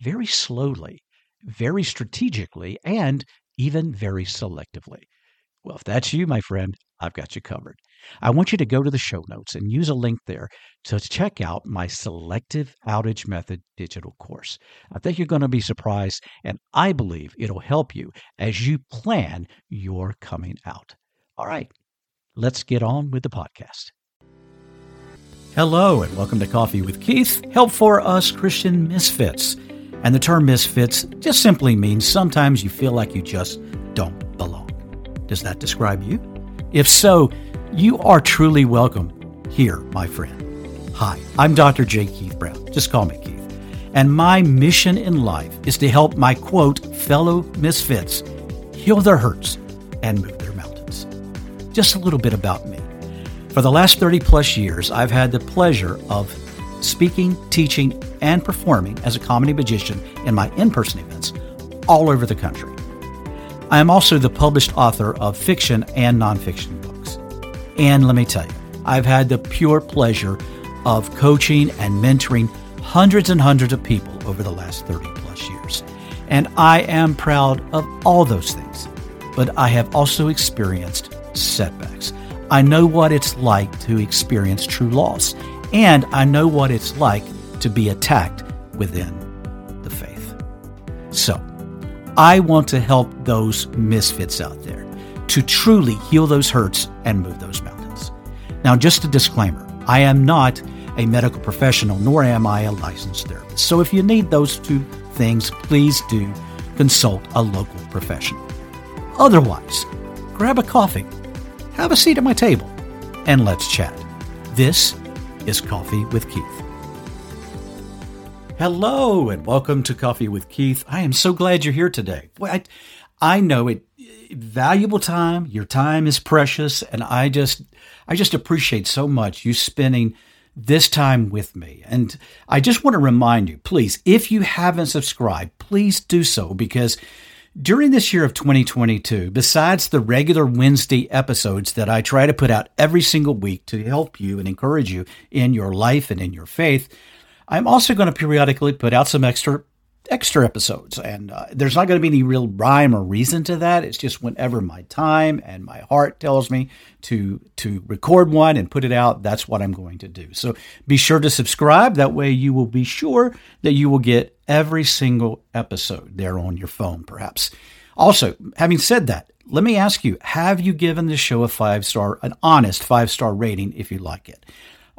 very slowly, very strategically, and even very selectively. Well, if that's you, my friend, I've got you covered. I want you to go to the show notes and use a link there to check out my Selective Outage Method digital course. I think you're going to be surprised, and I believe it'll help you as you plan your coming out. All right, let's get on with the podcast. Hello, and welcome to Coffee with Keith, help for us Christian misfits. And the term misfits just simply means sometimes you feel like you just don't belong. Does that describe you? If so, you are truly welcome here, my friend. Hi, I'm Dr. J. Keith Brown. Just call me Keith. And my mission in life is to help my quote, fellow misfits heal their hurts and move their mountains. Just a little bit about me. For the last 30 plus years, I've had the pleasure of speaking, teaching, and performing as a comedy magician in my in person events all over the country. I am also the published author of fiction and nonfiction books. And let me tell you, I've had the pure pleasure of coaching and mentoring hundreds and hundreds of people over the last 30 plus years. And I am proud of all those things. But I have also experienced setbacks. I know what it's like to experience true loss and I know what it's like to be attacked within the faith. So, I want to help those misfits out there to truly heal those hurts and move those mountains. Now, just a disclaimer I am not a medical professional, nor am I a licensed therapist. So, if you need those two things, please do consult a local professional. Otherwise, grab a coffee, have a seat at my table, and let's chat. This is Coffee with Keith. Hello, and welcome to Coffee with Keith. I am so glad you're here today. Boy, I, I know it valuable time. Your time is precious, and I just I just appreciate so much you spending this time with me. And I just want to remind you, please, if you haven't subscribed, please do so because during this year of 2022, besides the regular Wednesday episodes that I try to put out every single week to help you and encourage you in your life and in your faith, I'm also going to periodically put out some extra extra episodes and uh, there's not going to be any real rhyme or reason to that. It's just whenever my time and my heart tells me to to record one and put it out that's what i'm going to do. So be sure to subscribe. That way you will be sure that you will get every single episode there on your phone perhaps. Also having said that let me ask you have you given this show a five star an honest five star rating if you like it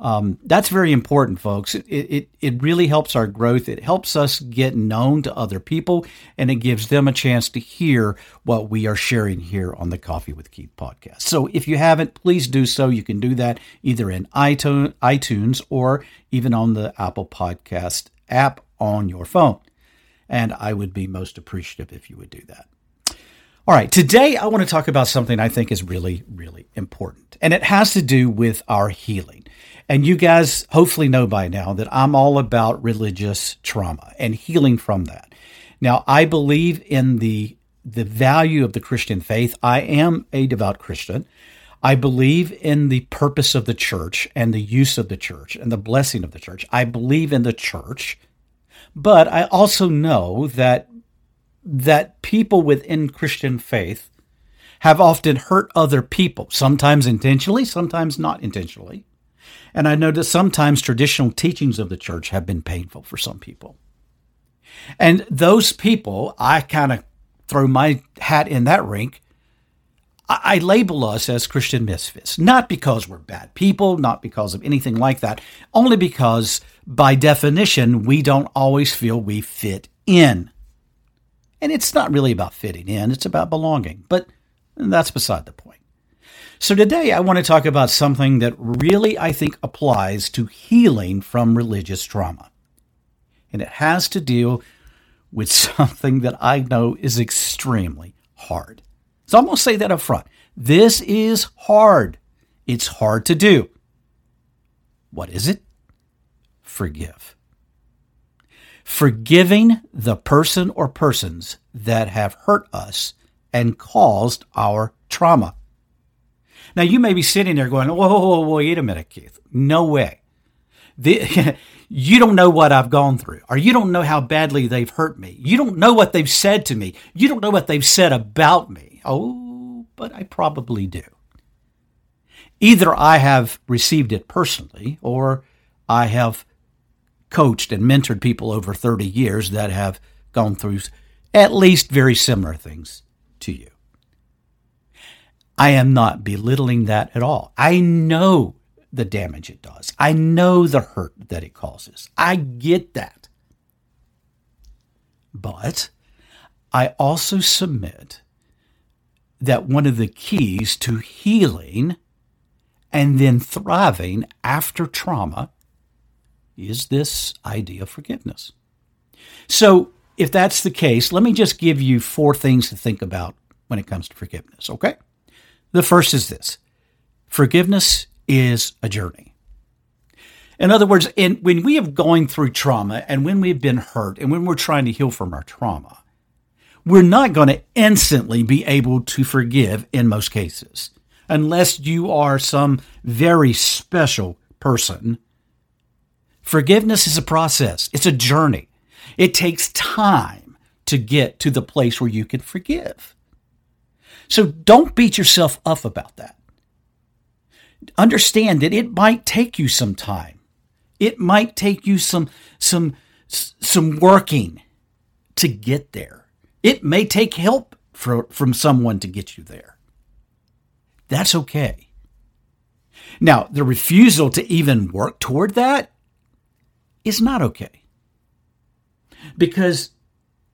um, that's very important, folks. It, it, it really helps our growth. It helps us get known to other people, and it gives them a chance to hear what we are sharing here on the Coffee with Keith podcast. So if you haven't, please do so. You can do that either in iTunes or even on the Apple Podcast app on your phone. And I would be most appreciative if you would do that. All right, today I want to talk about something I think is really, really important, and it has to do with our healing. And you guys hopefully know by now that I'm all about religious trauma and healing from that. Now, I believe in the the value of the Christian faith. I am a devout Christian. I believe in the purpose of the church and the use of the church and the blessing of the church. I believe in the church, but I also know that that people within Christian faith have often hurt other people, sometimes intentionally, sometimes not intentionally. And I know that sometimes traditional teachings of the church have been painful for some people. And those people, I kind of throw my hat in that rink. I label us as Christian misfits, not because we're bad people, not because of anything like that, only because by definition, we don't always feel we fit in. And it's not really about fitting in, it's about belonging. But that's beside the point. So today I want to talk about something that really I think applies to healing from religious trauma. And it has to deal with something that I know is extremely hard. So I'm going to say that up front. This is hard. It's hard to do. What is it? Forgive. Forgiving the person or persons that have hurt us and caused our trauma. Now, you may be sitting there going, whoa, whoa, whoa, wait a minute, Keith. No way. The, you don't know what I've gone through, or you don't know how badly they've hurt me. You don't know what they've said to me. You don't know what they've said about me. Oh, but I probably do. Either I have received it personally, or I have coached and mentored people over 30 years that have gone through at least very similar things to you. I am not belittling that at all. I know the damage it does. I know the hurt that it causes. I get that. But I also submit that one of the keys to healing and then thriving after trauma is this idea of forgiveness. So, if that's the case, let me just give you four things to think about when it comes to forgiveness, okay? The first is this forgiveness is a journey. In other words, in, when we have going through trauma and when we've been hurt and when we're trying to heal from our trauma, we're not going to instantly be able to forgive in most cases, unless you are some very special person. Forgiveness is a process, it's a journey. It takes time to get to the place where you can forgive. So don't beat yourself up about that. Understand that it might take you some time. It might take you some some some working to get there. It may take help for, from someone to get you there. That's okay. Now, the refusal to even work toward that is not okay. Because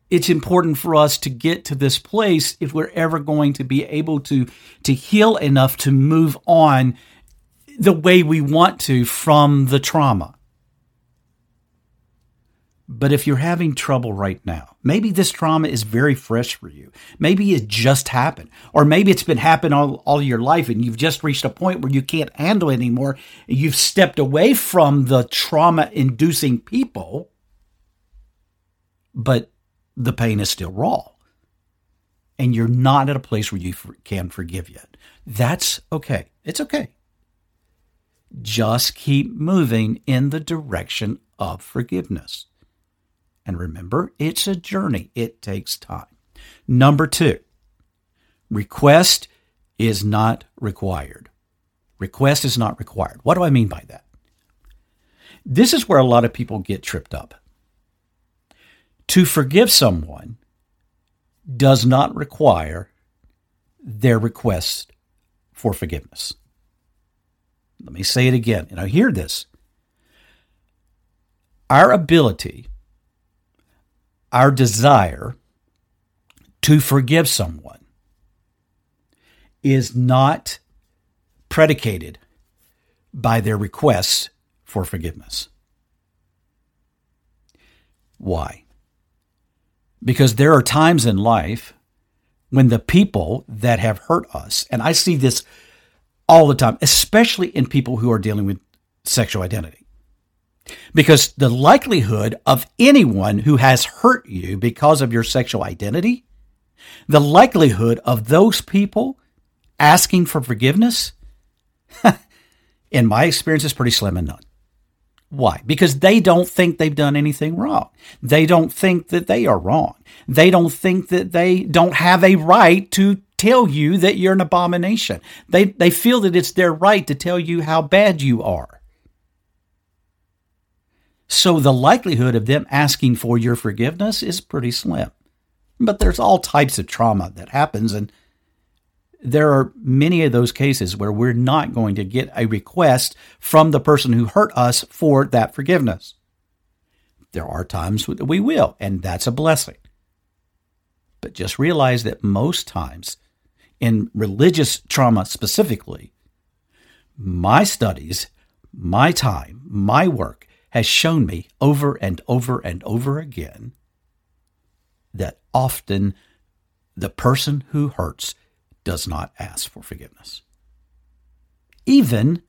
it's important for us to get to this place if we're ever going to be able to to heal enough to move on the way we want to from the trauma. But if you're having trouble right now, maybe this trauma is very fresh for you. Maybe it just happened. Or maybe it's been happening all, all your life and you've just reached a point where you can't handle it anymore. You've stepped away from the trauma inducing people, but the pain is still raw. And you're not at a place where you can forgive yet. That's okay. It's okay. Just keep moving in the direction of forgiveness. And remember, it's a journey, it takes time. Number two, request is not required. Request is not required. What do I mean by that? This is where a lot of people get tripped up. To forgive someone does not require their request for forgiveness. Let me say it again. And I hear this. Our ability, our desire to forgive someone is not predicated by their requests for forgiveness. Why? Because there are times in life when the people that have hurt us, and I see this all the time, especially in people who are dealing with sexual identity. Because the likelihood of anyone who has hurt you because of your sexual identity, the likelihood of those people asking for forgiveness, in my experience, is pretty slim and none. Why? Because they don't think they've done anything wrong. They don't think that they are wrong. They don't think that they don't have a right to tell you that you're an abomination. They, they feel that it's their right to tell you how bad you are. So the likelihood of them asking for your forgiveness is pretty slim. But there's all types of trauma that happens, and there are many of those cases where we're not going to get a request from the person who hurt us for that forgiveness. There are times that we will, and that's a blessing. But just realize that most times, in religious trauma specifically, my studies, my time, my work has shown me over and over and over again that often the person who hurts does not ask for forgiveness. Even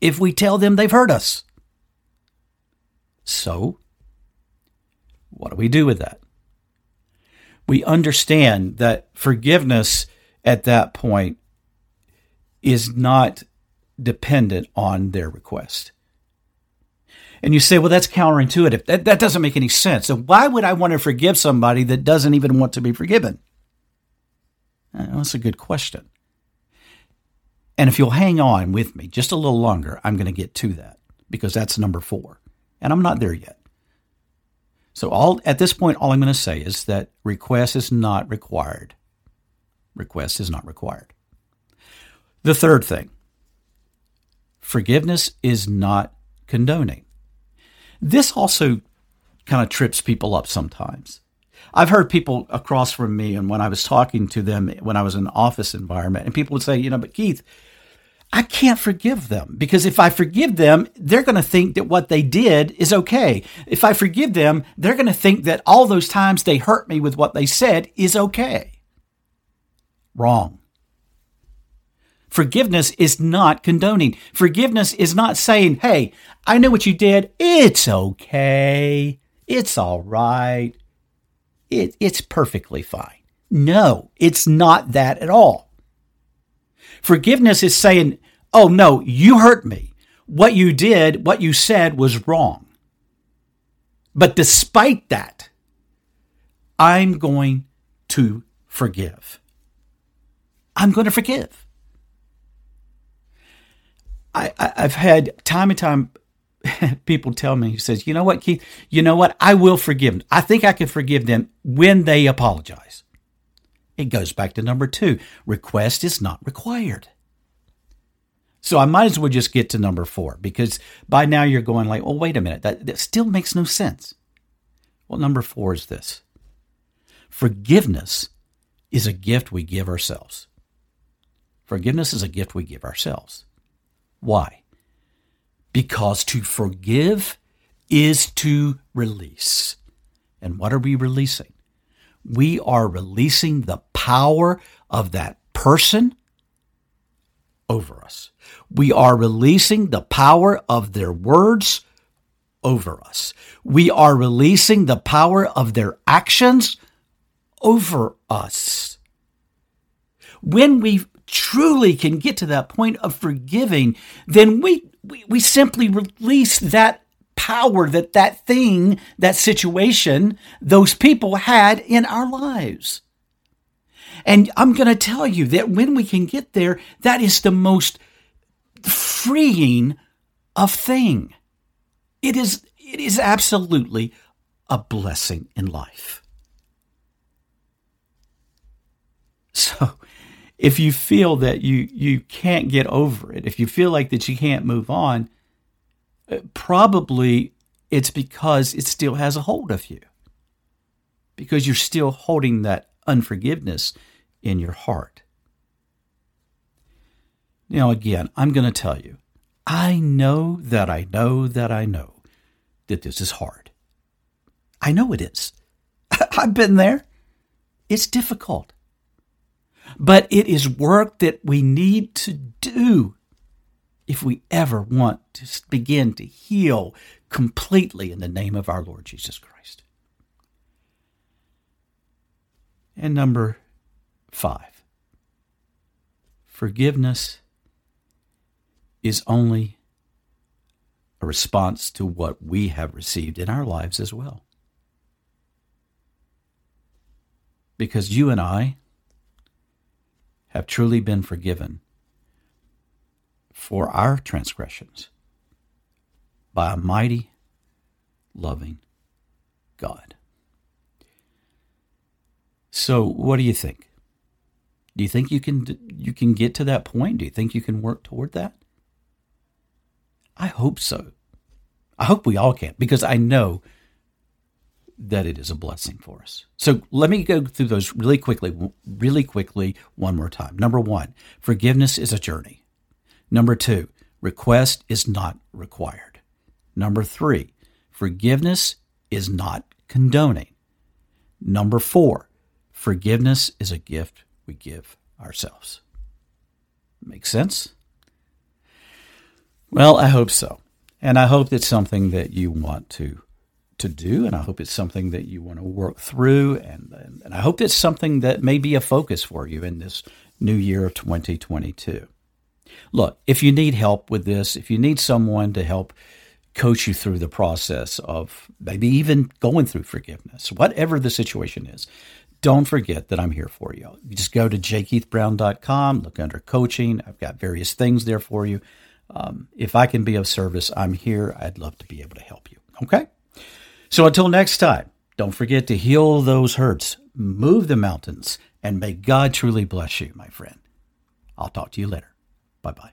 if we tell them they've hurt us. So, what do we do with that? We understand that forgiveness at that point is not dependent on their request. And you say, well, that's counterintuitive. That, that doesn't make any sense. So why would I want to forgive somebody that doesn't even want to be forgiven? Uh, that's a good question. And if you'll hang on with me just a little longer, I'm going to get to that because that's number four. And I'm not there yet. So all at this point, all I'm going to say is that request is not required. Request is not required. The third thing, forgiveness is not condoning. This also kind of trips people up sometimes. I've heard people across from me, and when I was talking to them when I was in office environment, and people would say, you know, but Keith, I can't forgive them because if I forgive them, they're going to think that what they did is okay. If I forgive them, they're going to think that all those times they hurt me with what they said is okay. Wrong. Forgiveness is not condoning. Forgiveness is not saying, hey, I know what you did. It's okay. It's all right. It, it's perfectly fine. No, it's not that at all. Forgiveness is saying, oh no, you hurt me. What you did, what you said was wrong. But despite that, I'm going to forgive. I'm going to forgive. I, have had time and time people tell me, he says, you know what, Keith, you know what? I will forgive them. I think I can forgive them when they apologize. It goes back to number two request is not required. So I might as well just get to number four because by now you're going like, oh, wait a minute, that, that still makes no sense. Well, number four is this forgiveness is a gift we give ourselves. Forgiveness is a gift we give ourselves. Why? Because to forgive is to release. And what are we releasing? We are releasing the power of that person over us. We are releasing the power of their words over us. We are releasing the power of their actions over us. When we truly can get to that point of forgiving, then we, we, we simply release that power that that thing, that situation, those people had in our lives. And I'm going to tell you that when we can get there, that is the most freeing of thing. It is, it is absolutely a blessing in life. So if you feel that you you can't get over it, if you feel like that you can't move on, uh, probably it's because it still has a hold of you. Because you're still holding that unforgiveness in your heart. Now, again, I'm going to tell you, I know that I know that I know that this is hard. I know it is. I've been there. It's difficult. But it is work that we need to do if we ever want to begin to heal completely in the name of our Lord Jesus Christ. And number five, forgiveness is only a response to what we have received in our lives as well. Because you and I have truly been forgiven for our transgressions by a mighty, loving God. So, what do you think? Do you think you can you can get to that point? Do you think you can work toward that? I hope so. I hope we all can because I know that it is a blessing for us. So let me go through those really quickly, really quickly, one more time. Number one, forgiveness is a journey. Number two, request is not required. Number three, forgiveness is not condoning. Number four, forgiveness is a gift we give ourselves. Make sense? Well, I hope so. And I hope it's something that you want to to do, and I hope it's something that you want to work through, and, and, and I hope it's something that may be a focus for you in this new year of 2022. Look, if you need help with this, if you need someone to help coach you through the process of maybe even going through forgiveness, whatever the situation is, don't forget that I'm here for you. You just go to jkeithbrown.com, look under coaching. I've got various things there for you. Um, if I can be of service, I'm here. I'd love to be able to help you. Okay? So until next time, don't forget to heal those hurts, move the mountains, and may God truly bless you, my friend. I'll talk to you later. Bye bye.